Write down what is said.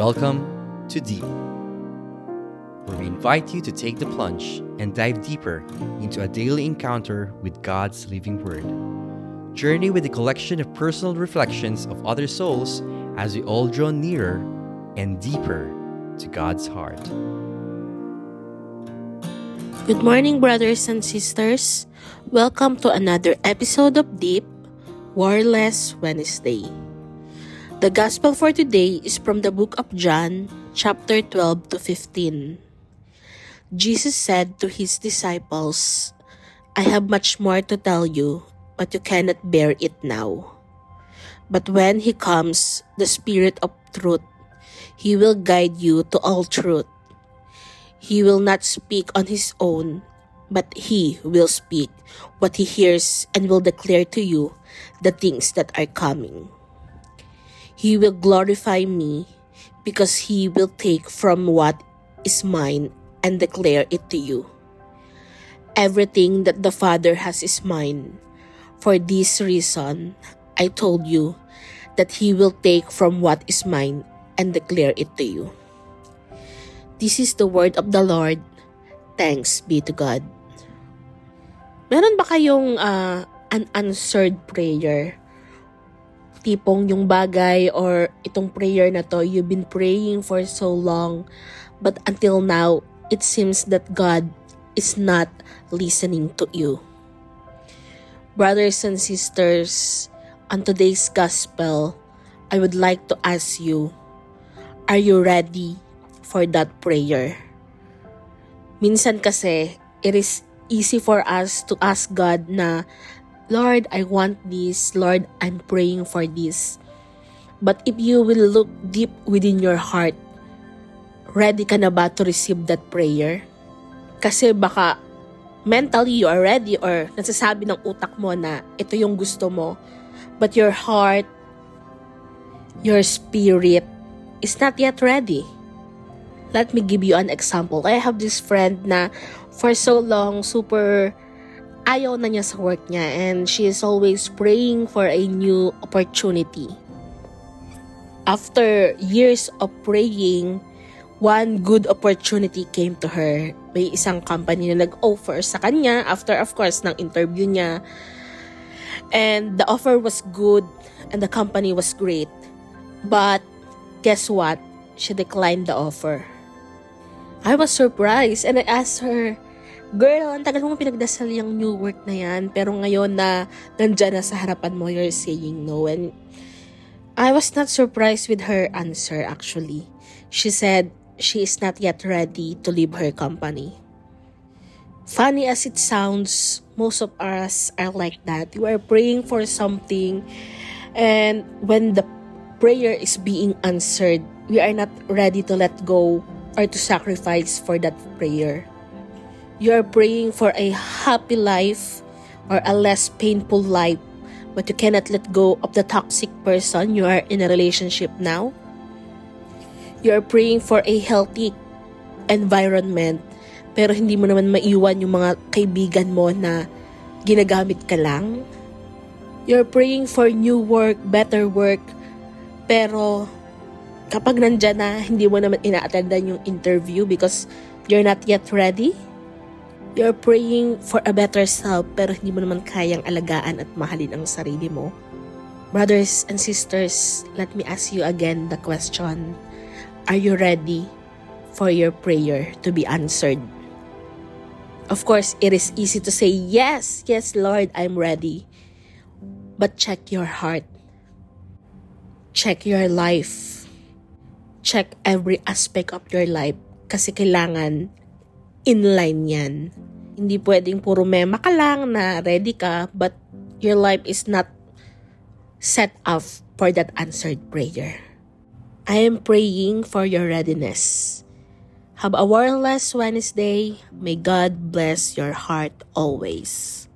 Welcome to Deep, where we invite you to take the plunge and dive deeper into a daily encounter with God's living Word. Journey with a collection of personal reflections of other souls as we all draw nearer and deeper to God's heart. Good morning, brothers and sisters. Welcome to another episode of Deep Warless Wednesday. The Gospel for today is from the book of John, chapter 12 to 15. Jesus said to his disciples, I have much more to tell you, but you cannot bear it now. But when he comes, the Spirit of truth, he will guide you to all truth. He will not speak on his own, but he will speak what he hears and will declare to you the things that are coming. He will glorify me because he will take from what is mine and declare it to you. Everything that the Father has is mine. For this reason, I told you that he will take from what is mine and declare it to you. This is the word of the Lord. Thanks be to God. Meron ba kayong uh, unanswered prayer tipong yung bagay or itong prayer na to, you've been praying for so long, but until now, it seems that God is not listening to you. Brothers and sisters, on today's gospel, I would like to ask you, are you ready for that prayer? Minsan kasi, it is easy for us to ask God na Lord, I want this. Lord, I'm praying for this. But if you will look deep within your heart, ready ka na ba to receive that prayer? Kasi baka mentally you are ready or nasasabi ng utak mo na ito yung gusto mo. But your heart, your spirit is not yet ready. Let me give you an example. I have this friend na for so long super ayaw na niya sa work niya and she is always praying for a new opportunity. After years of praying, one good opportunity came to her. May isang company na nag-offer sa kanya after of course ng interview niya. And the offer was good and the company was great. But guess what? She declined the offer. I was surprised and I asked her, Girl, ang tagal mo pinagdasal yung new work na yan, pero ngayon na nandyan na sa harapan mo, you're saying no. And I was not surprised with her answer actually. She said she is not yet ready to leave her company. Funny as it sounds, most of us are like that. We are praying for something, and when the prayer is being answered, we are not ready to let go or to sacrifice for that prayer. You are praying for a happy life or a less painful life, but you cannot let go of the toxic person you are in a relationship now. You are praying for a healthy environment, pero hindi mo naman maiwan yung mga kaibigan mo na ginagamit ka lang. You're praying for new work, better work, pero kapag nandyan na, hindi mo naman ina-attendan yung interview because you're not yet ready. You're praying for a better self pero hindi mo naman kayang alagaan at mahalin ang sarili mo. Brothers and sisters, let me ask you again the question. Are you ready for your prayer to be answered? Of course, it is easy to say, Yes, yes, Lord, I'm ready. But check your heart. Check your life. Check every aspect of your life kasi kailangan inline yan. Hindi pwedeng puro mema ka lang na ready ka, but your life is not set up for that answered prayer. I am praying for your readiness. Have a warless Wednesday. May God bless your heart always.